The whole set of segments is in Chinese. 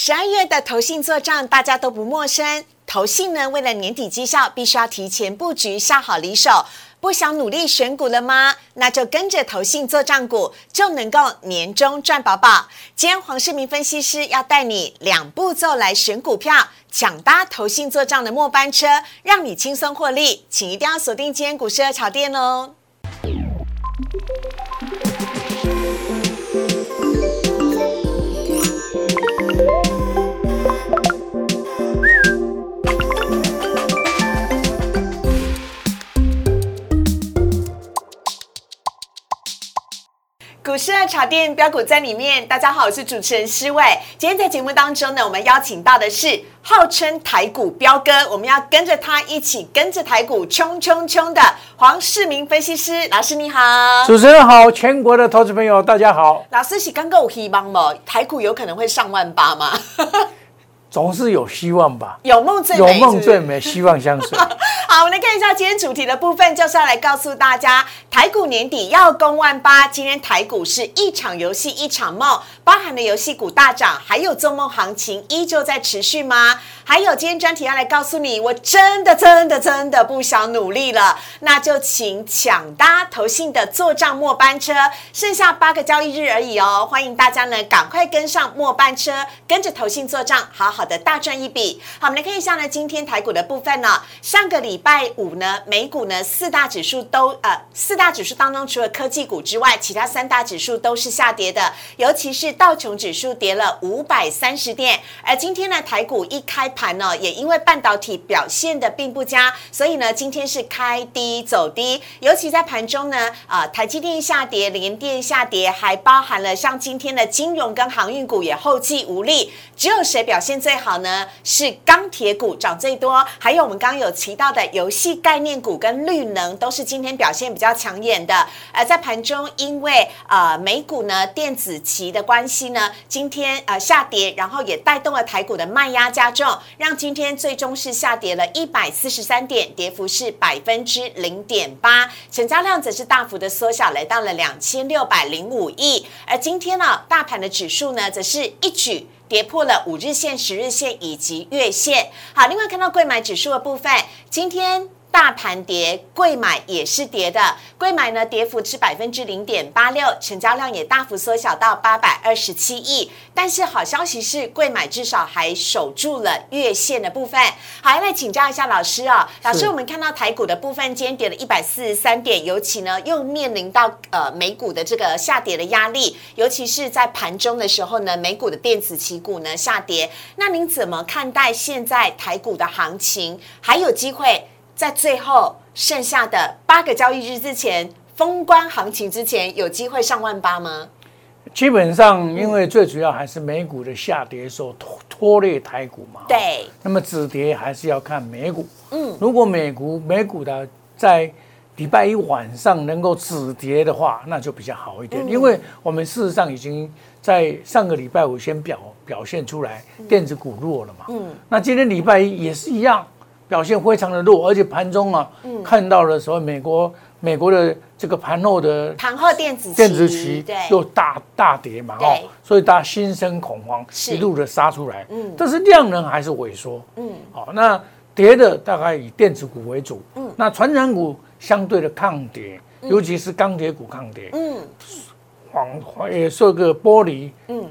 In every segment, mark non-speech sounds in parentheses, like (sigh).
十二月的投信做账，大家都不陌生。投信呢，为了年底绩效，必须要提前布局，下好离手。不想努力选股了吗？那就跟着投信做账股，就能够年终赚饱饱。今天黄世明分析师要带你两步骤来选股票，抢搭投信做账的末班车，让你轻松获利。请一定要锁定今天股市的炒店哦。股市的茶店标股在里面。大家好，我是主持人施伟。今天在节目当中呢，我们邀请到的是号称台股标哥，我们要跟着他一起跟着台股冲冲冲的黄世明分析师老师，你好。主持人好，全国的投资朋友大家好。老师是刚刚有希望吗？台股有可能会上万八吗？(laughs) 总是有希望吧？有梦最美，有梦最美，希望相随。(laughs) 好，我们来看一下今天主题的部分，就是要来告诉大家，台股年底要攻万八。今天台股是一场游戏一场梦，包含了游戏股大涨，还有做梦行情依旧在持续吗？还有今天专题要来告诉你，我真的真的真的不想努力了，那就请抢搭投信的做账末班车，剩下八个交易日而已哦，欢迎大家呢赶快跟上末班车，跟着投信做账，好好的大赚一笔。好，我们来看一下呢，今天台股的部分呢，上个礼。礼拜五呢，美股呢四大指数都呃四大指数当中，除了科技股之外，其他三大指数都是下跌的，尤其是道琼指数跌了五百三十点。而今天呢，台股一开盘呢，也因为半导体表现的并不佳，所以呢，今天是开低走低。尤其在盘中呢，啊，台积电下跌，联电下跌，还包含了像今天的金融跟航运股也后继无力。只有谁表现最好呢？是钢铁股涨最多，还有我们刚刚有提到的。游戏概念股跟绿能都是今天表现比较抢眼的，而在盘中，因为呃美股呢电子期的关系呢，今天呃下跌，然后也带动了台股的卖压加重，让今天最终是下跌了一百四十三点，跌幅是百分之零点八，成交量则是大幅的缩小，来到了两千六百零五亿，而今天呢，大盘的指数呢，则是一举。跌破了五日线、十日线以及月线。好，另外看到贵买指数的部分，今天。大盘跌，贵买也是跌的。贵买呢，跌幅是百分之零点八六，成交量也大幅缩小到八百二十七亿。但是好消息是，贵买至少还守住了月线的部分。好，来请教一下老师啊，老师，我们看到台股的部分今天跌了一百四十三点，尤其呢又面临到呃美股的这个下跌的压力，尤其是在盘中的时候呢，美股的电子期股呢下跌。那您怎么看待现在台股的行情？还有机会？在最后剩下的八个交易日之前，封关行情之前，有机会上万八吗？基本上，因为最主要还是美股的下跌所拖拖累台股嘛。对。那么止跌还是要看美股。嗯。如果美股美股的在礼拜一晚上能够止跌的话，那就比较好一点。因为我们事实上已经在上个礼拜五先表表现出来，电子股弱了嘛。嗯。那今天礼拜一也是一样。表现非常的弱，而且盘中啊，看到的时候，美国美国的这个盘后的盘后电子电子期又大大跌嘛，哦，所以大家心生恐慌，一路的杀出来，嗯，但是量能还是萎缩，嗯，好，那跌的大概以电子股为主，嗯，那传染股相对的抗跌，尤其是钢铁股抗跌，嗯，黄也说个玻璃，嗯。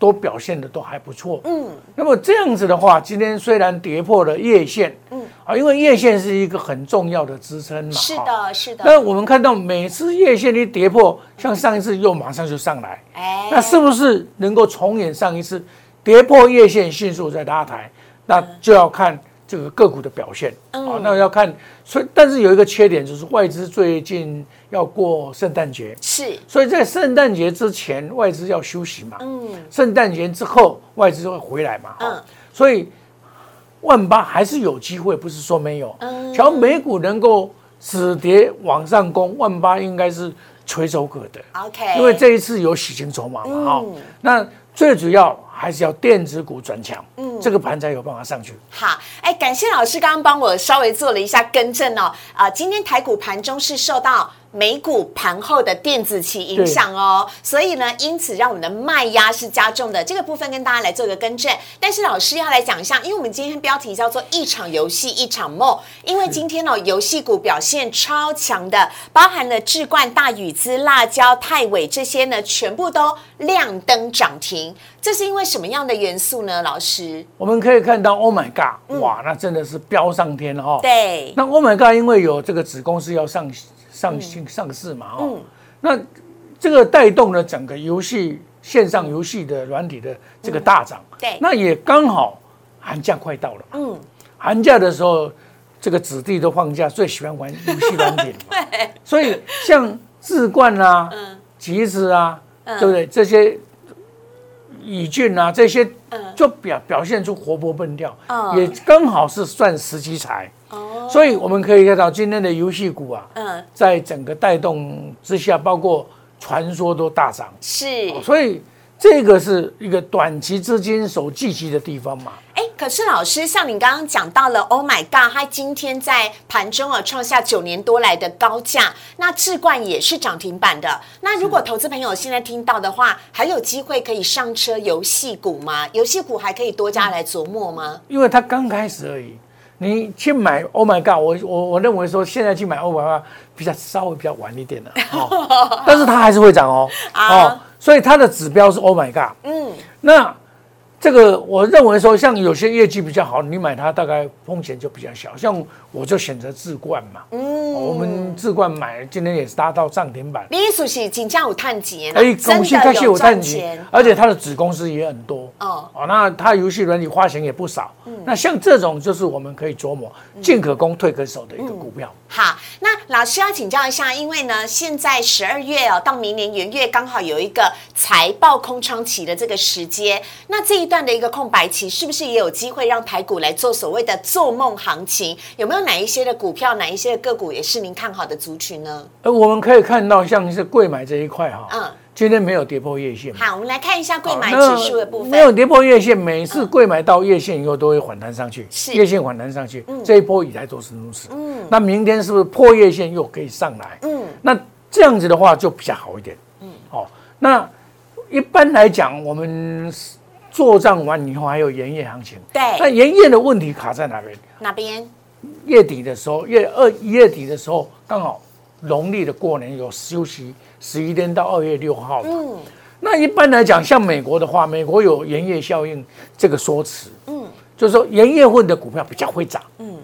都表现的都还不错，嗯，那么这样子的话，今天虽然跌破了月线，嗯，啊，因为月线是一个很重要的支撑嘛，是的，是的。那我们看到每次月线一跌破，像上一次又马上就上来，哎，那是不是能够重演上一次跌破月线迅速再拉抬？那就要看。这个个股的表现。啊，那要看，所以但是有一个缺点就是外资最近要过圣诞节，是，所以在圣诞节之前外资要休息嘛，嗯，圣诞节之后外资会回来嘛，嗯，所以万八还是有机会，不是说没有，嗯，只要美股能够止跌往上攻，万八应该是垂手可得，OK，因为这一次有洗清筹码嘛，哈，那最主要。还是要电子股转强，嗯，这个盘才有办法上去。好，哎，感谢老师刚刚帮我稍微做了一下更正哦。啊，今天台股盘中是受到。美股盘后的电子期影响哦，所以呢，因此让我们的卖压是加重的。这个部分跟大家来做一个更正。但是老师要来讲一下，因为我们今天标题叫做一场游戏一场梦，因为今天哦，游戏股表现超强的，包含了智冠、大宇资、辣椒、泰伟这些呢，全部都亮灯涨停。这是因为什么样的元素呢？老师，我们可以看到，Oh my God，哇，那真的是飙上天了哈。对。那 Oh my God，因为有这个子公司要上。上新上市嘛，哦，那这个带动了整个游戏线上游戏的软体的这个大涨，对，那也刚好寒假快到了，嗯，寒假的时候，这个子弟都放假，最喜欢玩游戏软体，(laughs) 对，所以像智冠啊，嗯，吉子啊，对不对？这些乙俊啊，这些，就表表现出活泼蹦跳，也刚好是算时机财。所以我们可以看到今天的游戏股啊，嗯，在整个带动之下，包括传说都大涨，是，所以这个是一个短期资金所聚集的地方嘛。哎，可是老师，像你刚刚讲到了，Oh my God，它今天在盘中啊创下九年多来的高价，那智冠也是涨停板的。那如果投资朋友现在听到的话，还有机会可以上车游戏股吗？游戏股还可以多加来琢磨吗？因为它刚开始而已。你去买，Oh my God！我我我认为说现在去买 Oh my God 比较稍微比较晚一点的，(laughs) 但是它还是会涨哦，哦，所以它的指标是 Oh my God，嗯，那。这个我认为说，像有些业绩比较好，你买它大概风险就比较小。像我就选择智冠嘛，嗯，我们智冠买今天也是达到涨停板。你属是金价有探钱，哎，公司开始有探钱，而且它的子公司也很多哦。哦，那它游戏软体花钱也不少。嗯，那像这种就是我们可以琢磨进可攻退可守的一个股票。好，那老师要请教一下，因为呢，现在十二月哦，到明年元月刚好有一个财报空窗期的这个时间，那这一。段的一个空白期，是不是也有机会让台股来做所谓的做梦行情？有没有哪一些的股票，哪一些的个股也是您看好的族群呢？呃，我们可以看到像是贵买这一块哈，嗯，今天没有跌破月线。好，我们来看一下贵买指数的部分，没有跌破月线，每次贵买到月线以后都会反弹上去，是月线反弹上去，这一波以来都是如此。嗯，那明天是不是破月线又可以上来？嗯，那这样子的话就比较好一点。嗯，哦，那一般来讲，我们。做账完以后还有盐业行情，对，那盐业的问题卡在哪边？哪边？月底的时候，月二一月底的时候，刚好农历的过年有休息十一天到二月六号嘛。嗯，那一般来讲，像美国的话，美国有盐业效应这个说辞，嗯，就是说盐业混的股票比较会涨，嗯，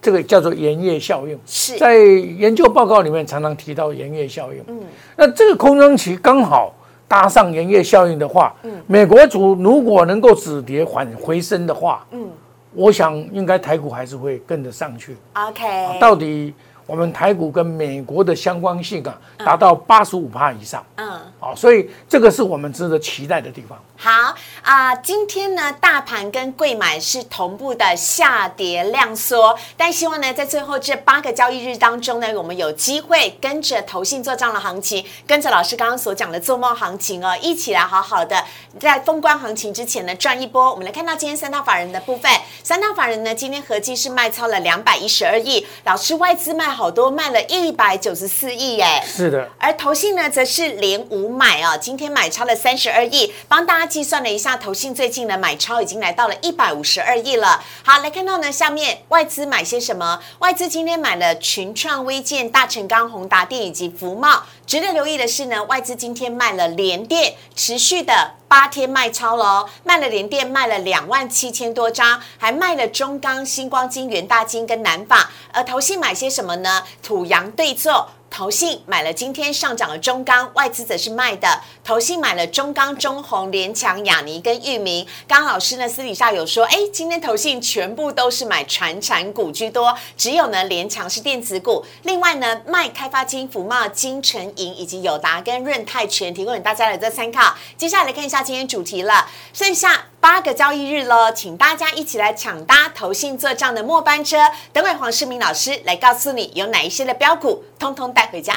这个叫做盐业效应，是。在研究报告里面常常提到盐业效应，嗯，那这个空窗期刚好。搭上盐业效应的话，嗯，美国主如果能够止跌缓回升的话，嗯，我想应该台股还是会跟得上去。OK，到底我们台股跟美国的相关性啊，达到八十五帕以上，嗯，好，所以这个是我们值得期待的地方。好啊，今天呢，大盘跟贵买是同步的下跌量缩，但希望呢，在最后这八个交易日当中呢，我们有机会跟着投信做账的行情，跟着老师刚刚所讲的做梦行情哦，一起来好好的在封关行情之前呢赚一波。我们来看到今天三大法人的部分，三大法人呢今天合计是卖超了两百一十二亿，老师外资卖好多，卖了一百九十四亿耶，是的，而投信呢则是连五买啊，今天买超了三十二亿，帮大家。计算了一下，投信最近的买超已经来到了一百五十二亿了。好，来看到呢，下面外资买些什么？外资今天买了群创、微建、大成钢、宏达电以及福茂。值得留意的是呢，外资今天卖了联电，持续的八天卖超了，卖了联电卖了两万七千多张，还卖了中钢、星光金、元大金跟南法。而投信买些什么呢？土洋对坐。投信买了今天上涨的中钢，外资则是卖的。投信买了中钢、中红、联强、雅尼跟裕民。刚老师呢私底下有说，哎，今天投信全部都是买传产股居多，只有呢联强是电子股。另外呢卖开发金、福茂、金城银以及友达跟润泰全提供给大家来做参考。接下来看一下今天主题了，剩下。八个交易日喽，请大家一起来抢搭投信做账的末班车。等会黄世明老师来告诉你有哪一些的标股，通通带回家。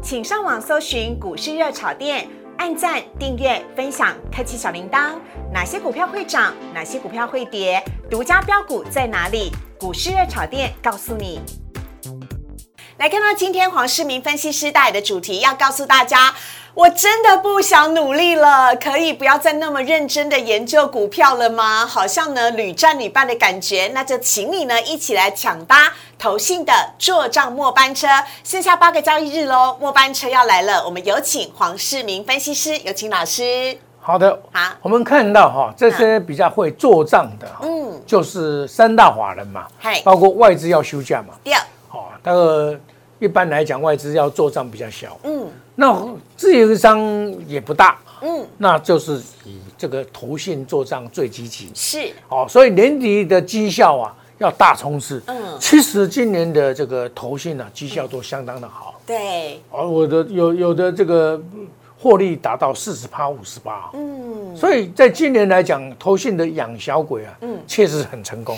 请上网搜寻股市热炒店。按赞、订阅、分享，开启小铃铛。哪些股票会涨？哪些股票会跌？独家标股在哪里？股市热炒店告诉你。来看到今天黄世明分析师带来的主题，要告诉大家。我真的不想努力了，可以不要再那么认真的研究股票了吗？好像呢屡战屡败的感觉，那就请你呢一起来抢搭投信的做账末班车，剩下八个交易日喽，末班车要来了，我们有请黄世明分析师，有请老师。好的，好，我们看到哈这些比较会做账的，嗯，就是三大法人嘛，包括外资要休假嘛，对，好，那个一般来讲外资要做账比较小，嗯。那自营商也不大，嗯，那就是以这个投信做账最积极，是。哦，所以年底的绩效啊要大冲刺，嗯，其实今年的这个投信啊绩效都相当的好，对，哦，我的有有的这个获利达到四十趴五十八，嗯，所以在今年来讲，投信的养小鬼啊，嗯，确实很成功。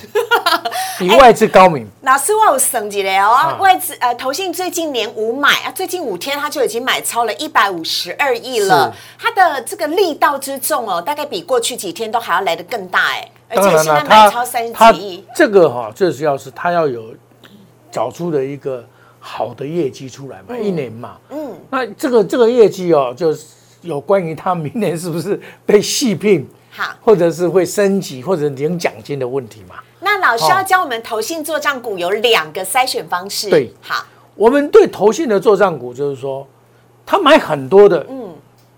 (laughs) 比外资高明，老师我有省级的哦。外资呃，投信最近连五买啊，最近五天他就已经买超了一百五十二亿了。它的这个力道之重哦，大概比过去几天都还要来得更大哎。而且现在买超三十几亿，这个哈最主要是他要有找出的一个好的业绩出来嘛，一年嘛。嗯。那这个这个业绩哦，就是有关于他明年是不是被细聘，好，或者是会升级或者领奖金的问题嘛。那老师要教我们投信做账股有两个筛选方式。对，好，我们对投信的做账股就是说，他买很多的，嗯，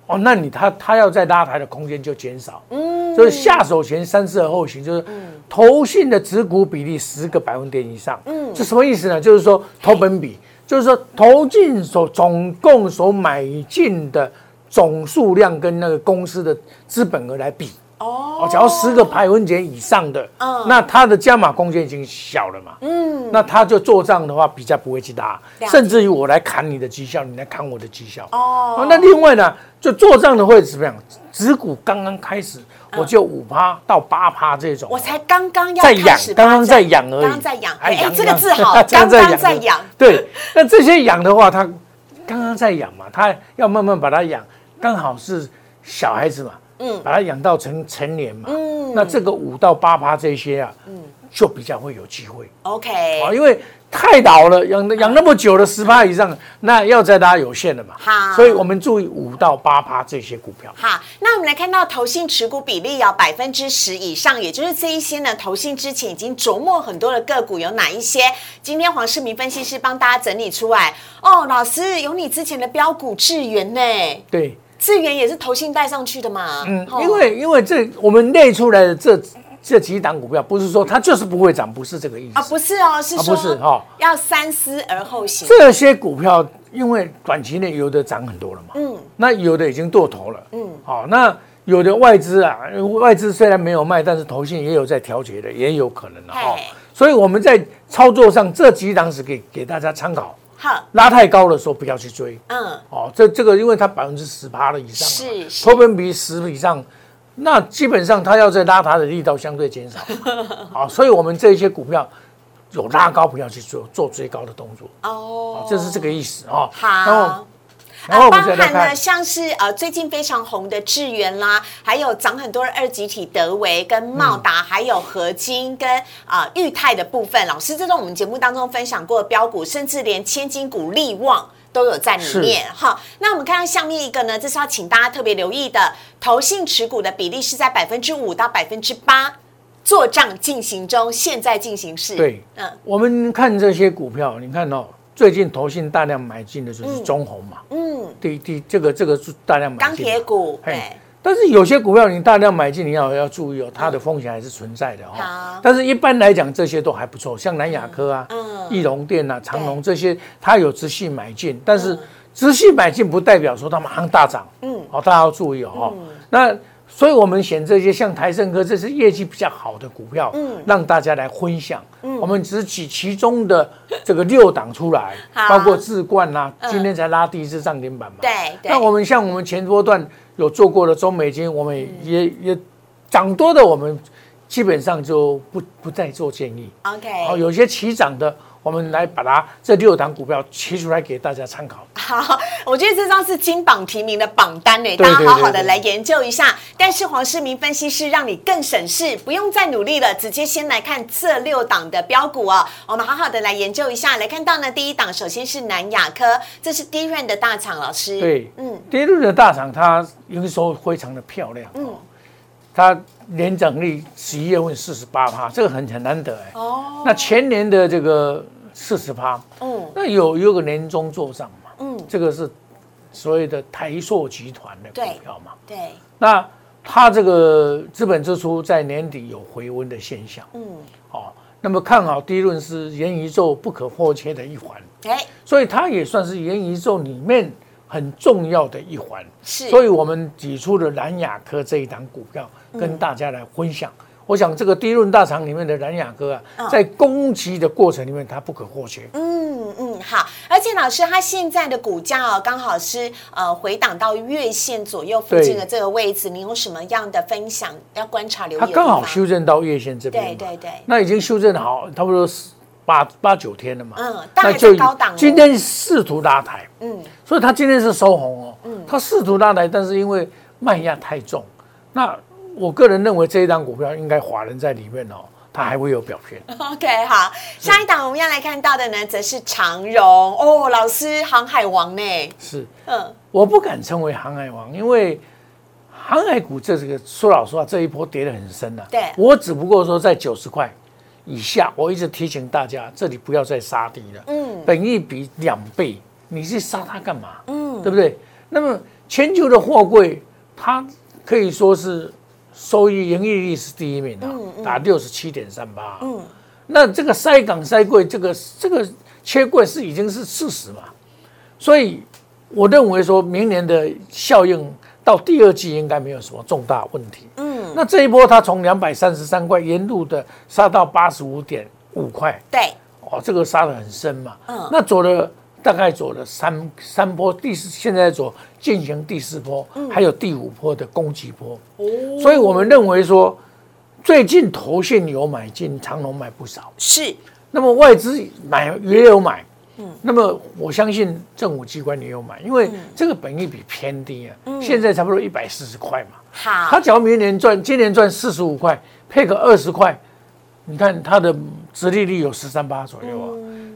哦，那你他他要在拉抬的空间就减少，嗯，就是下手前三思而后行，就是投信的持股比例十个百分点以上，嗯，这什么意思呢？就是说投本比，就是说投进所总共所买进的总数量跟那个公司的资本额来比。哦，只要十个百分点以上的，嗯，那它的加码空间已经小了嘛，嗯，那它就做账的话比较不会去大，甚至于我来砍你的绩效，你来砍我的绩效，哦，那另外呢，就做账的会怎么样？子股刚刚开始，我就五趴到八趴这种，我才刚刚要在养，刚刚在养而已，刚刚在养，哎，这个字好，(laughs) 刚刚在养，对，那这些养的话，它刚刚在养嘛，它要慢慢把它养，刚好是小孩子嘛。嗯，把它养到成成年嘛，嗯，那这个五到八趴这些啊，嗯，就比较会有机会。OK，啊，因为太老了，养养那么久了十趴以上，那要再拉有限的嘛。好，所以我们注意五到八趴这些股票。好，那我们来看到投信持股比例要百分之十以上，也就是这一些呢，投信之前已经琢磨很多的个股有哪一些？今天黄世明分析师帮大家整理出来。哦，老师有你之前的标股智源呢？对。资源也是投信带上去的嘛？嗯，因为因为这我们列出来的这这几档股票，不是说它就是不会涨，不是这个意思啊，不是哦，是说不是哈，要三思而后行。这些股票因为短期内有的涨很多了嘛，嗯，那有的已经剁头了，嗯，好，那有的外资啊，外资虽然没有卖，但是投信也有在调节的，也有可能的哈。所以我们在操作上这几档是给给大家参考。好，拉太高的时候不要去追。嗯，哦，这这个因为它百分之十八了以上，是，投本比十以上，那基本上它要在拉它的力道相对减少。好，(laughs) 所以我们这些股票有拉高不要去做做追高的动作。哦，这是这个意思哦。好。啊，包含呢，像是呃最近非常红的智源啦，还有涨很多的二级体德维跟茂达，还有合金跟啊裕泰的部分。老师，这种我们节目当中分享过的标股，甚至连千金股利旺都有在里面。哈，那我们看到下面一个呢，这是要请大家特别留意的，投信持股的比例是在百分之五到百分之八，做账进行中，现在进行式。对，嗯，我们看这些股票，你看哦。最近投信大量买进的就是中红嘛，嗯，第第这个这个是大量买进钢铁股，对。但是有些股票你大量买进，你要要注意哦，它的风险还是存在的哦。但是一般来讲，这些都还不错，像南亚科啊、嗯，易龙电啊、长隆这些，它有直系买进，但是直系买进不代表说它马上大涨，嗯，好，大家要注意哦。那所以，我们选这些像台盛科，这是业绩比较好的股票，嗯，让大家来分享。嗯，我们只举其中的这个六档出来，包括智冠呐，今天才拉第一次涨停板嘛。对。那我们像我们前波段有做过的中美金，我们也也涨多的，我们基本上就不不再做建议。OK。好，有些起涨的。我们来把它这六档股票提出来给大家参考。好，我觉得这张是金榜题名的榜单呢，大家好好的来研究一下。但是黄世明分析师让你更省事，不用再努力了，直接先来看这六档的标股哦。我们好好的来研究一下，来看到呢，第一档首先是南亚科，这是低润的大厂老师。对，嗯，低润的大厂它营收非常的漂亮，嗯，它年涨率十一月份四十八趴，这个很很难得哎。哦，那前年的这个。四十趴，嗯，那有有个年终做账嘛，嗯，这个是所谓的台硕集团的股票嘛，对，那它这个资本支出在年底有回温的现象，嗯，哦，那么看好第一轮是元宇宙不可或缺的一环，哎，所以它也算是元宇宙里面很重要的一环，是，所以我们挤出了蓝雅科这一档股票跟大家来分享。我想这个低润大厂里面的蓝雅哥啊，在攻击的过程里面，它不可或缺。嗯嗯，好，而且老师他现在的股价哦，刚好是呃回档到月线左右附近的这个位置，你有什么样的分享要观察留意？它刚好修正到月线这边，对对对，那已经修正好差不多八八九天了嘛。嗯，那就高档。今天试图拉抬，嗯，所以它今天是收红哦。嗯，它试图拉抬，但是因为卖压太重，那。我个人认为这一档股票应该华人在里面哦，它还会有表现。(laughs) OK，好，下一档我们要来看到的呢，则是长荣哦，老师航海王呢？是，嗯，我不敢称为航海王，因为航海股这个说老实话，这一波跌得很深了。对，我只不过说在九十块以下，我一直提醒大家，这里不要再杀低了。嗯，本益比两倍，你去杀它干嘛？嗯，对不对？那么全球的货柜，它可以说是。收益盈利率是第一名的，达六十七点三八。嗯，那这个塞港塞柜，这个这个缺柜是已经是事实嘛？所以我认为说明年的效应到第二季应该没有什么重大问题。嗯，那这一波它从两百三十三块沿路的杀到八十五点五块。对，哦，这个杀的很深嘛。嗯，那走了。大概走了三三波，第四现在走进行第四波，还有第五波的攻击波。哦，所以我们认为说，最近投信有买进，长隆买不少。是，那么外资买也有买。嗯，那么我相信政府机关也有买，因为这个本益比偏低啊。嗯，现在差不多一百四十块嘛。好，他只要明年赚，今年赚四十五块，配个二十块，你看它的殖利率有十三八左右啊。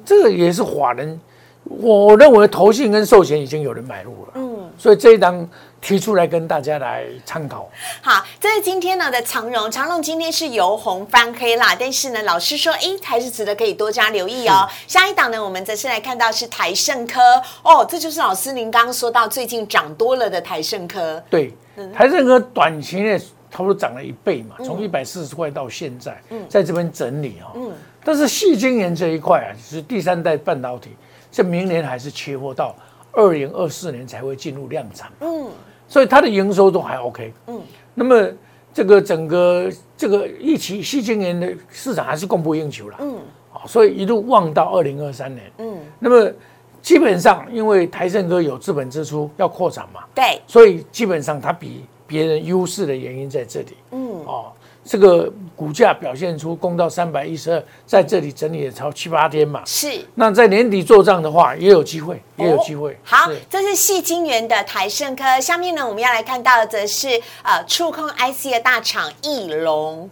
这个也是法人。我认为投信跟寿险已经有人买入了，嗯，所以这一档提出来跟大家来参考。好，这是今天呢的长荣，长荣今天是由红翻黑啦，但是呢，老师说，哎，还是值得可以多加留意哦。下一档呢，我们则是来看到是台盛科，哦，这就是老师您刚刚说到最近涨多了的台盛科。对，台盛科短期内差不多涨了一倍嘛，从一百四十块到现在，在这边整理哈。嗯，但是细晶圆这一块啊，是第三代半导体。这明年还是缺货，到二零二四年才会进入量产。嗯，所以它的营收都还 OK。嗯，那么这个整个这个一期细晶圆的市场还是供不应求了。嗯，好，所以一路望到二零二三年。嗯，那么基本上因为台盛科有资本支出要扩展嘛，对，所以基本上它比别人优势的原因在这里。嗯，哦。这个股价表现出攻到三百一十二，在这里整理也超七八天嘛。是。那在年底做账的话，也有机会，也有机会。好，这是细晶圆的台盛科。下面呢，我们要来看到的则是呃触控 IC 的大厂翼龙。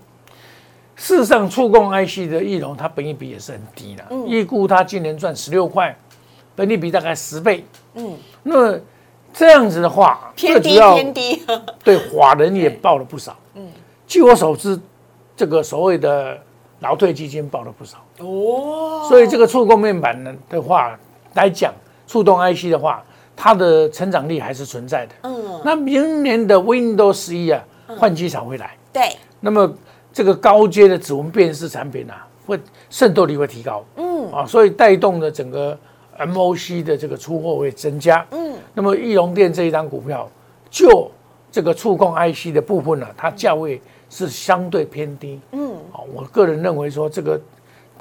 事实上，触控 IC 的翼龙，它本益比也是很低的。嗯。预估它今年赚十六块，本益比大概十倍。嗯。那么这样子的话，偏低偏低。对，华人也报了不少。嗯。据我所知，这个所谓的劳退基金报了不少哦，所以这个触控面板呢的话来讲，触动 IC 的话，它的成长力还是存在的。嗯，那明年的 Windows 十一啊，换机潮会来。对，那么这个高阶的指纹辨识产品啊，会渗透率会提高。嗯，啊，所以带动的整个 MOC 的这个出货会增加。嗯，那么易龙电这一张股票，就这个触控 IC 的部分呢，它价位。是相对偏低，嗯，好，我个人认为说这个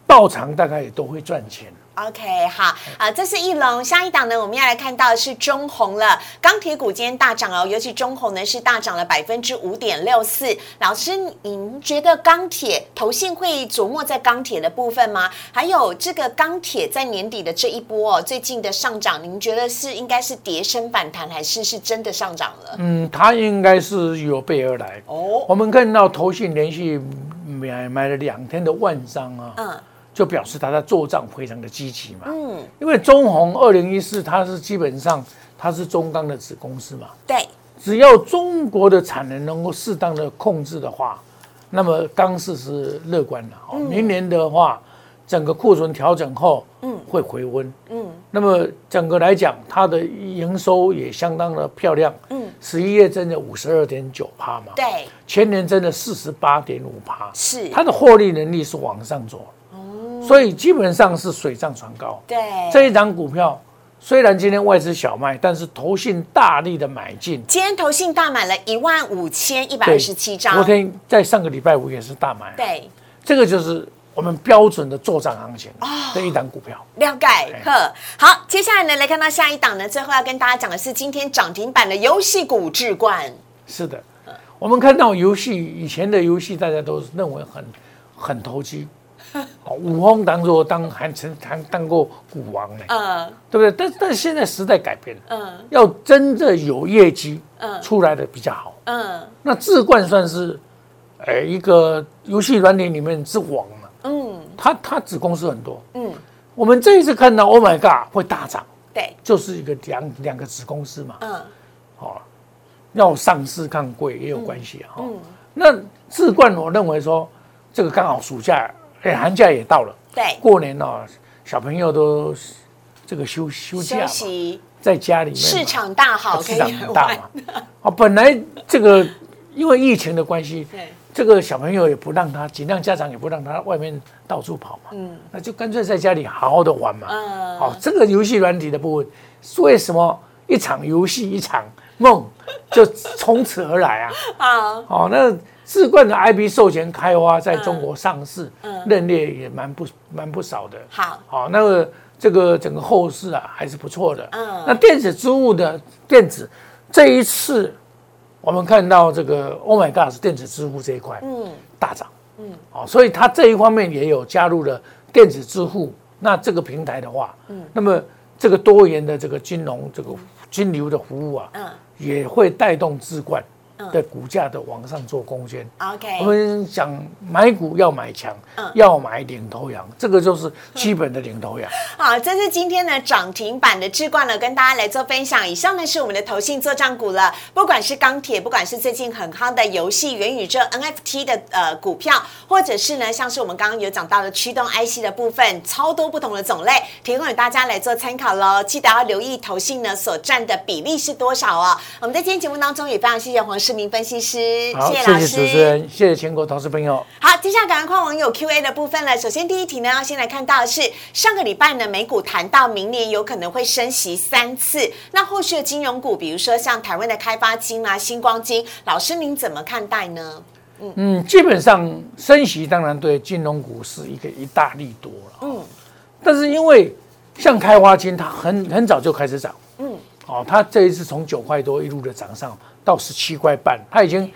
道长大概也都会赚钱 OK，好啊，这是一龙。下一档呢，我们要来看到的是中红了。钢铁股今天大涨哦，尤其中红呢是大涨了百分之五点六四。老师，您觉得钢铁投信会琢磨在钢铁的部分吗？还有这个钢铁在年底的这一波哦，最近的上涨，您觉得是应该是跌升反弹，还是是真的上涨了？嗯，它应该是有备而来哦。我们看到投信连续买买了两天的万张啊，嗯。就表示他在做账非常的积极嘛，嗯，因为中红二零一四它是基本上它是中钢的子公司嘛，对，只要中国的产能能够适当的控制的话，那么钢市是乐观的哦。明年的话，整个库存调整后，嗯，会回温，嗯，那么整个来讲，它的营收也相当的漂亮，嗯，十一月增的五十二点九趴嘛，对，全年增的四十八点五趴，是。它的获利能力是往上走。所以基本上是水涨船高。对，这一张股票虽然今天外资小卖，但是投信大力的买进。今天投信大买了一万五千一百二十七张。昨天在上个礼拜五也是大买。对，这个就是我们标准的做涨行情这一档股票。了解，呵，好，接下来呢来看到下一档呢，最后要跟大家讲的是今天涨停板的游戏股智冠。是的，我们看到游戏以前的游戏，大家都认为很很投机。(laughs) 哦，武峰当做当还曾还当过股王呢，嗯，对不对？但但是现在时代改变了，嗯，要真的有业绩，嗯，出来的比较好，嗯，那智冠算是，哎，一个游戏软体里面之王嘛，嗯，它它子公司很多，嗯，我们这一次看到 Oh my God 会大涨，对，就是一个两两个子公司嘛，嗯，好，要上市看贵也有关系哈，那智冠我认为说这个刚好暑假。哎，寒假也到了，对，过年哦，小朋友都这个休休假嘛，在家里面，市场大好，市场很大嘛。啊，(laughs) 本来这个因为疫情的关系，对，这个小朋友也不让他，尽量家长也不让他外面到处跑嘛，嗯，那就干脆在家里好好的玩嘛。嗯，哦，这个游戏软体的部分，为什么一场游戏一场梦就从此而来啊？(laughs) 啊，哦，那。智冠的 IP 授权开发在中国上市，认列也蛮不蛮不少的。好，好，那个这个整个后市啊还是不错的。嗯，那电子支付的电子这一次，我们看到这个 Oh my God 是电子支付这一块，嗯，大涨，嗯，哦，所以它这一方面也有加入了电子支付。那这个平台的话，嗯，那么这个多元的这个金融这个金流的服务啊，嗯，也会带动智冠。的股价的往上做攻坚。OK，我们讲买股要买强，要买领头羊，这个就是基本的领头羊。好，这是今天的涨停板的置冠了，跟大家来做分享。以上呢是我们的投信做账股了，不管是钢铁，不管是最近很夯的游戏元宇宙 NFT 的呃股票，或者是呢像是我们刚刚有讲到的驱动 IC 的部分，超多不同的种类，提供给大家来做参考喽。记得要留意投信呢所占的比例是多少哦。我们在今天节目当中也非常谢谢黄世明分析师，谢谢老师，主持人，谢谢全国投资朋友。好，接下来赶快看网友 Q&A 的部分了。首先第一题呢，要先来看到的是上个礼拜呢，美股谈到明年有可能会升息三次，那后续的金融股，比如说像台湾的开发金啊、星光金，老师您怎么看待呢？嗯嗯，基本上升息当然对金融股是一个一大利多了。嗯，但是因为像开发金，它很很早就开始涨。嗯，哦，它这一次从九块多一路的涨上。到十七块半，它已经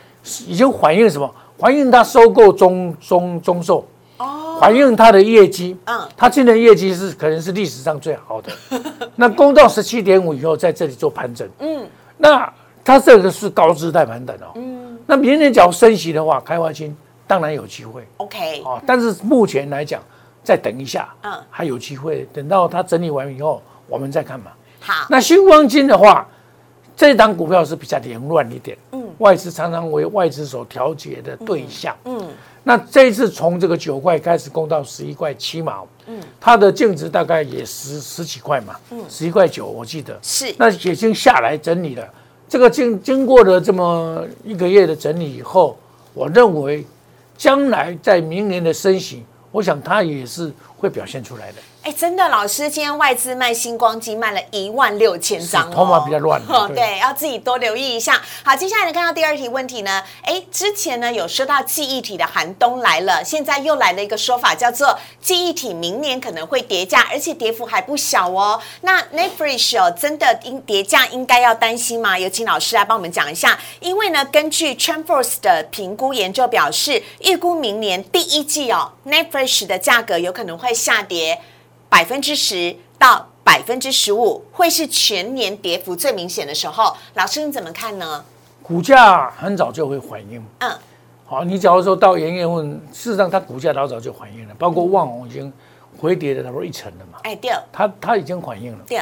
已经反映什么？反映它收购中中中售，哦，反映它的业绩。嗯，它今年业绩是可能是历史上最好的。(laughs) 那攻到十七点五以后，在这里做盘整。嗯，那它这个是高姿态盘整哦。嗯，那明年只要升息的话，开发金当然有机会。OK，哦，但是目前来讲，再等一下，嗯，还有机会。等到它整理完以后，我们再看嘛。好，那星光金的话。这档股票是比较凌乱一点，嗯，外资常常为外资所调节的对象，嗯，那这一次从这个九块开始攻到十一块七毛，嗯，它的净值大概也十十几块嘛，嗯，十一块九我记得。是，那已经下来整理了，这个经经过了这么一个月的整理以后，我认为将来在明年的升息，我想它也是会表现出来的。哎，真的，老师，今天外资卖星光机卖了一万六千张，头发比较乱。(laughs) 对，要自己多留意一下。好，接下来呢，看到第二题问题呢，哎，之前呢有说到记忆体的寒冬来了，现在又来了一个说法，叫做记忆体明年可能会跌价，而且跌幅还不小哦。那 Netflix 哦，真的应跌价应该要担心吗？有请老师来帮我们讲一下。因为呢，根据 TrendForce 的评估研究表示，预估明年第一季哦，Netflix 的价格有可能会下跌。百分之十到百分之十五会是全年跌幅最明显的时候，老师你怎么看呢？股价很早就会反应。嗯，好，你假如说到元月份，事实上它股价老早就反应了，包括旺红已经回跌了差不多一成了嘛。哎，对，它它已经反应了。对，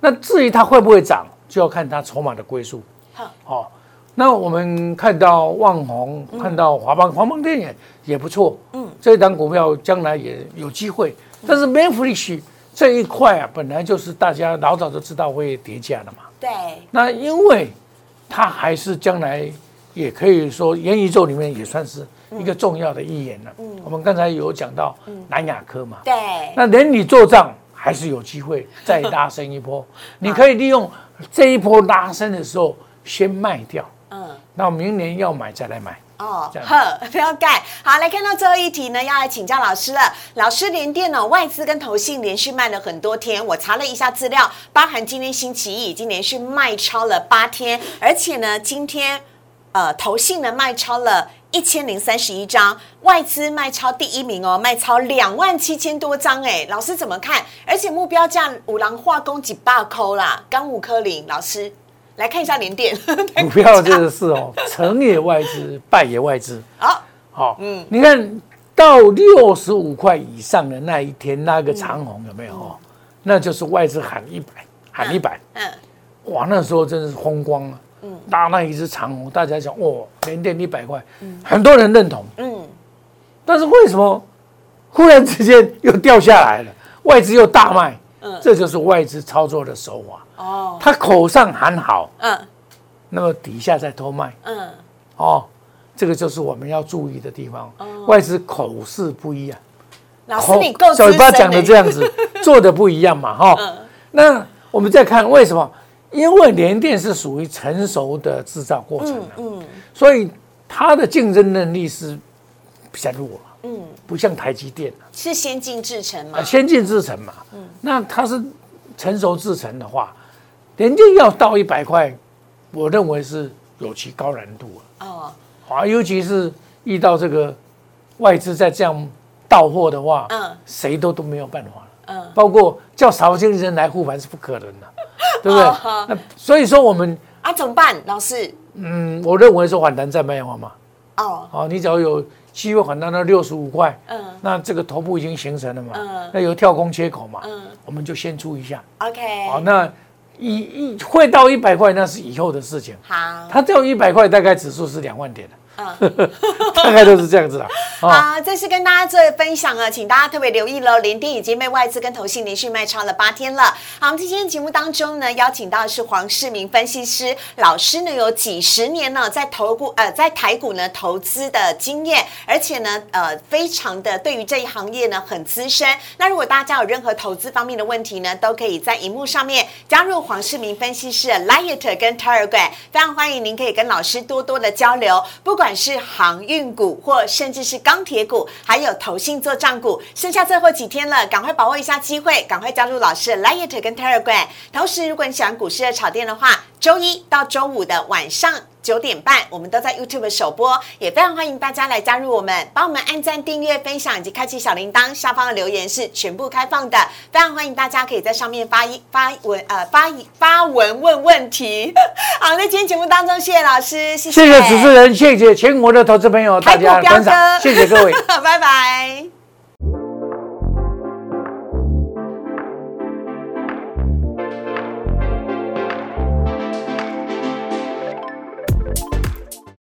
那至于它会不会涨，就要看它筹码的归宿。好，好，那我们看到旺宏，看到华邦，华邦电也也不错。嗯，这一档股票将来也有机会。但是 Manfresh 这一块啊，本来就是大家老早就知道会叠加的嘛。对。那因为它还是将来也可以说元宇宙里面也算是一个重要的一言了。嗯。我们刚才有讲到南亚科嘛。对。那连你做账还是有机会再拉升一波。(laughs) 你可以利用这一波拉升的时候先卖掉。嗯。那明年要买再来买。哦，呵，不要盖。好，来看到最后一题呢，要来请教老师了。老师，连电哦，外资跟投信连续卖了很多天。我查了一下资料，包含今天星期一已经连续卖超了八天，而且呢，今天呃，投信呢卖超了一千零三十一张，外资卖超第一名哦，卖超两万七千多张。哎，老师怎么看？而且目标价五郎化工几百扣啦，刚五颗零，老师。来看一下联电 (laughs) 股票这个事哦，成也外资，败也外资。好，好，嗯，你看到六十五块以上的那一天，那个长虹有没有？哦，那就是外资喊一百，喊一百。嗯，哇，那时候真的是风光啊。嗯，搭那一只长虹，大家想哦，连电一百块，很多人认同。嗯，但是为什么忽然之间又掉下来了？外资又大卖。嗯，这就是外资操作的手法。哦，他口上喊好，嗯，那么底下在偷卖，嗯，哦，这个就是我们要注意的地方。外资口是不一样，老师你够嘴巴讲的这样子，(laughs) 做的不一样嘛，哈。那我们再看为什么？因为联电是属于成熟的制造过程嗯，所以它的竞争能力是比较弱，嗯，不像台积电是先进制程嘛，先进制程嘛，嗯，那它是成熟制程的话。连电要到一百块，我认为是有其高难度哦，啊，尤其是遇到这个外资在这样到货的话，嗯，谁都都没有办法了。嗯，包括叫少经纪人来护盘是不可能的，(laughs) 对不对？那所以说我们啊，怎么办，老师？嗯，我认为说反弹再卖话嘛。哦，好，你只要有机会反弹到六十五块，嗯，那这个头部已经形成了嘛，嗯，那有跳空缺口嘛，嗯，我们就先出一下。OK，好，那。一一会到一百块，那是以后的事情。好，它掉一百块，大概指数是两万点的。(laughs) 大概都是这样子的。好，这是跟大家做分享啊，请大家特别留意喽。联电已经被外资跟投信连续卖超了八天了。好，我们今天节目当中呢，邀请到的是黄世明分析师老师呢，有几十年呢在投股呃在台股呢投资的经验，而且呢呃非常的对于这一行业呢很资深。那如果大家有任何投资方面的问题呢，都可以在荧幕上面加入黄世明分析师的 Light 跟 Telegram，非常欢迎您可以跟老师多多的交流，不管。不管是航运股，或甚至是钢铁股，还有投信做账股，剩下最后几天了，赶快把握一下机会，赶快加入老师的 Light 跟 Telegram。同时，如果你喜欢股市的炒店的话，周一到周五的晚上。九点半，我们都在 YouTube 首播，也非常欢迎大家来加入我们，帮我们按赞、订阅、分享以及开启小铃铛。下方的留言是全部开放的，非常欢迎大家可以在上面发一发文，呃，发发文问问题。(laughs) 好，那今天节目当中，谢谢老师，谢谢主持人，谢谢全国的投资朋友，大家观赏，谢谢各位，(laughs) 拜拜。